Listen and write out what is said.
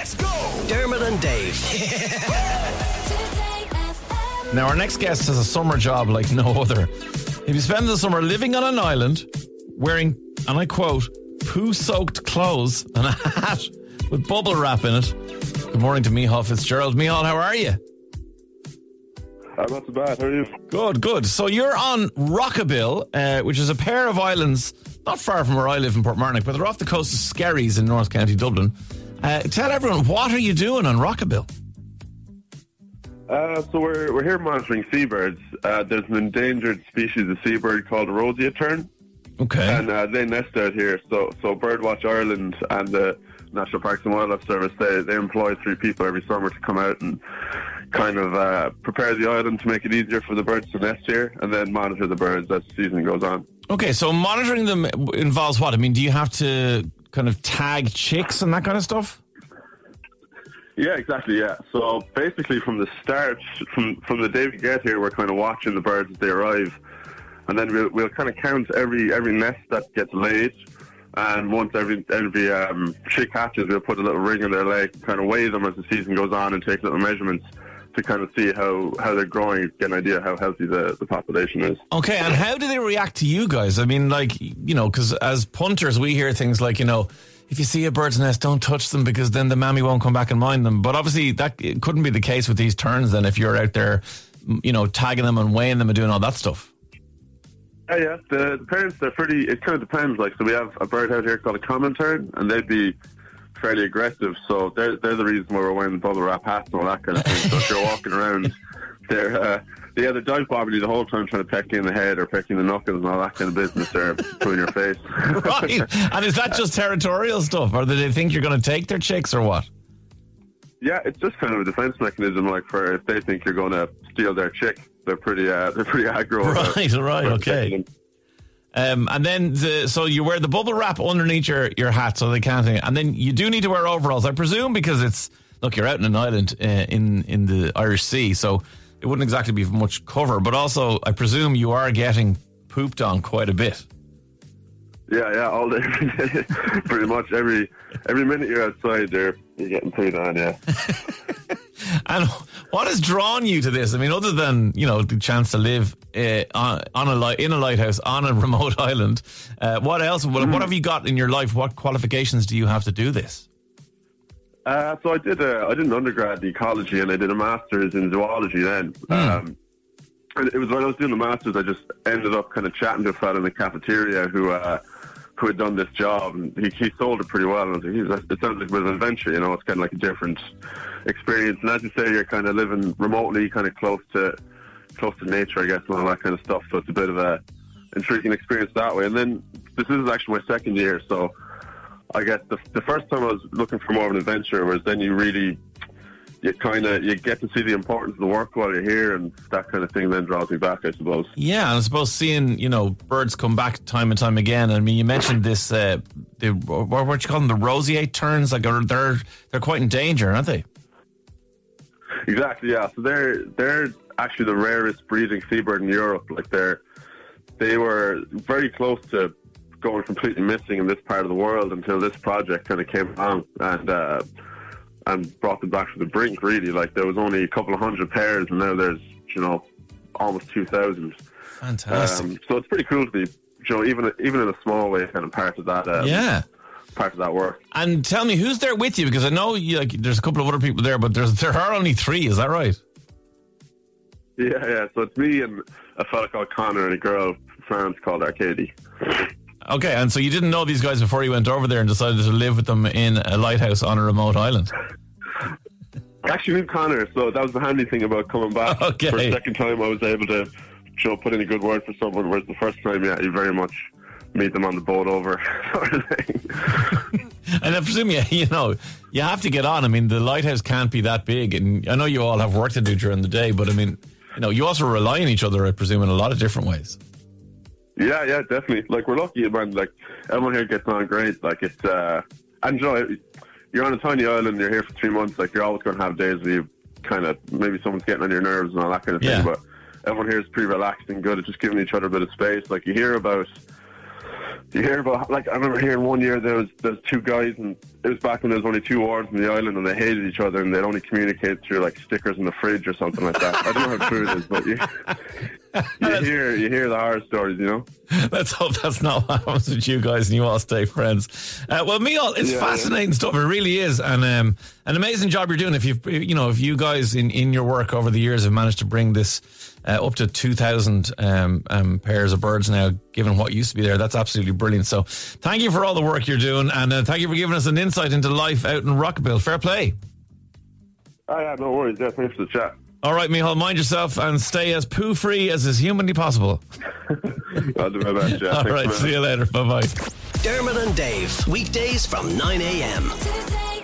Let's go! Dermot and Dave. Now, our next guest has a summer job like no other. He'll be spending the summer living on an island, wearing, and I quote, poo soaked clothes and a hat with bubble wrap in it. Good morning to Micháel Fitzgerald. Micháel, how are you? I'm not so bad. How are you? Good, good. So you're on Rockabill, uh, which is a pair of islands not far from where I live in Portmarnock, but they're off the coast of Skerries in North County Dublin. Uh, tell everyone, what are you doing on Rockabill? Uh, so we're we're here monitoring seabirds. Uh, there's an endangered species of seabird called a tern, Okay. and uh, they nest out here. So so Birdwatch Ireland and the National Parks and Wildlife Service they they employ three people every summer to come out and kind of uh, prepare the island to make it easier for the birds to nest here, and then monitor the birds as the season goes on. Okay, so monitoring them involves what? I mean, do you have to kind of tag chicks and that kind of stuff? Yeah, exactly. Yeah. So basically, from the start, from from the day we get here, we're kind of watching the birds as they arrive, and then we'll we'll kind of count every every nest that gets laid, and once every every um, chick hatches, we'll put a little ring on their leg, kind of weigh them as the season goes on, and take little measurements to kind of see how how they're growing, get an idea how healthy the the population is. Okay, and how do they react to you guys? I mean, like, you know, because as punters, we hear things like, you know, if you see a bird's nest, don't touch them because then the mammy won't come back and mind them. But obviously, that it couldn't be the case with these terns then if you're out there, you know, tagging them and weighing them and doing all that stuff. Yeah, yeah. The, the parents, they're pretty. It kind of depends. Like, so we have a bird out here called a common tern, and they'd be fairly aggressive. So they're they're the reason why we're wearing bubble wrap hats and all that kind of thing. so if you're walking around, they're uh, they either dive bobbing you the whole time trying to peck you in the head or peck you in the knuckles and all that kind of business. They're pulling your face. Right. and is that just territorial stuff? Or do they think you're going to take their chicks or what? yeah, it's just kind of a defense mechanism. Like for if they think you're going to steal their chick, they're pretty uh, they're pretty aggro. about- Right, right, about okay. Um, and then, the, so you wear the bubble wrap underneath your, your hat so they can't. And then you do need to wear overalls, I presume, because it's look, you're out in an island uh, in in the Irish Sea, so it wouldn't exactly be much cover. But also, I presume you are getting pooped on quite a bit. Yeah, yeah, all day. Pretty much every every minute you're outside, there you're getting paid on. Yeah. And what has drawn you to this? I mean, other than you know the chance to live uh, on, on a li- in a lighthouse on a remote island, uh, what else? What, what have you got in your life? What qualifications do you have to do this? Uh, so I did a, I did an undergrad in ecology and I did a master's in zoology then. Um, and it was when I was doing the master's, I just ended up kind of chatting to a fella in the cafeteria who uh, who had done this job and he, he sold it pretty well. And I was like, it sounds like it was an adventure, you know, it's kind of like a different experience. And as you say, you're kind of living remotely, kind of close to close to nature, I guess, and all that kind of stuff. So it's a bit of a intriguing experience that way. And then this is actually my second year, so I guess the, the first time I was looking for more of an adventure was then you really you kind of you get to see the importance of the work while you're here, and that kind of thing then draws me back, I suppose. Yeah, and I suppose seeing you know birds come back time and time again. I mean, you mentioned this. Uh, the what, what you call them? The roseate terns. Like are- they're they're quite in danger, aren't they? Exactly, yeah. So they're they're actually the rarest breeding seabird in Europe. Like they're they were very close to going completely missing in this part of the world until this project kind of came along and uh, and brought them back to the brink. Really, like there was only a couple of hundred pairs, and now there's you know almost two thousand. Fantastic. Um, so it's pretty cool to be, you know, even even in a small way, kind of part of that. Um, yeah. part of that work. And tell me who's there with you because I know you, like there's a couple of other people there, but there's there are only three. Is that right? Yeah, yeah. So it's me and a fella called Connor and a girl from France called Arcady. Okay, and so you didn't know these guys before you went over there and decided to live with them in a lighthouse on a remote island. Actually knew Connor, so that was the handy thing about coming back. Okay. For a second time, I was able to, you know, put in a good word for someone, whereas the first time, yeah, you very much meet them on the boat over sort of. And I presume you, you know, you have to get on. I mean, the lighthouse can't be that big, and I know you all have work to do during the day, but I mean, you know, you also rely on each other, I presume, in a lot of different ways. Yeah, yeah, definitely. Like we're lucky, man. Like everyone here gets on great. Like it's, uh, and you know, you're on a tiny island. You're here for three months. Like you're always going to have days where you kind of maybe someone's getting on your nerves and all that kind of Yeah. thing. But everyone here is pretty relaxed and good at just giving each other a bit of space. Like you hear about you hear about like I remember hearing one year there was there's two guys and it was back when there was only two wards in the island and they hated each other and they'd only communicate through like stickers in the fridge or something like that. I don't know how true it is, but you, you hear you hear the horror stories, you know. Let's hope that's not what happens with you guys and you all stay friends. Uh, well, Micháel, it's Yeah, fascinating stuff. It really is, and um, an amazing job you're doing. If you you know if you guys in in your work over the years have managed to bring this. Uh, up to 2,000 um, um, pairs of birds now, given what used to be there. That's absolutely brilliant. So, thank you for all the work you're doing, and uh, thank you for giving us an insight into life out in Rockabill. Fair play. Oh yeah, no worries. Yeah, thanks for the chat. All right, Micháel, mind yourself and stay as poo free as is humanly possible. I'll do my best. Yeah, All Thanks, right, see you later. Bye bye. Dermot and Dave, weekdays from 9 a.m. Today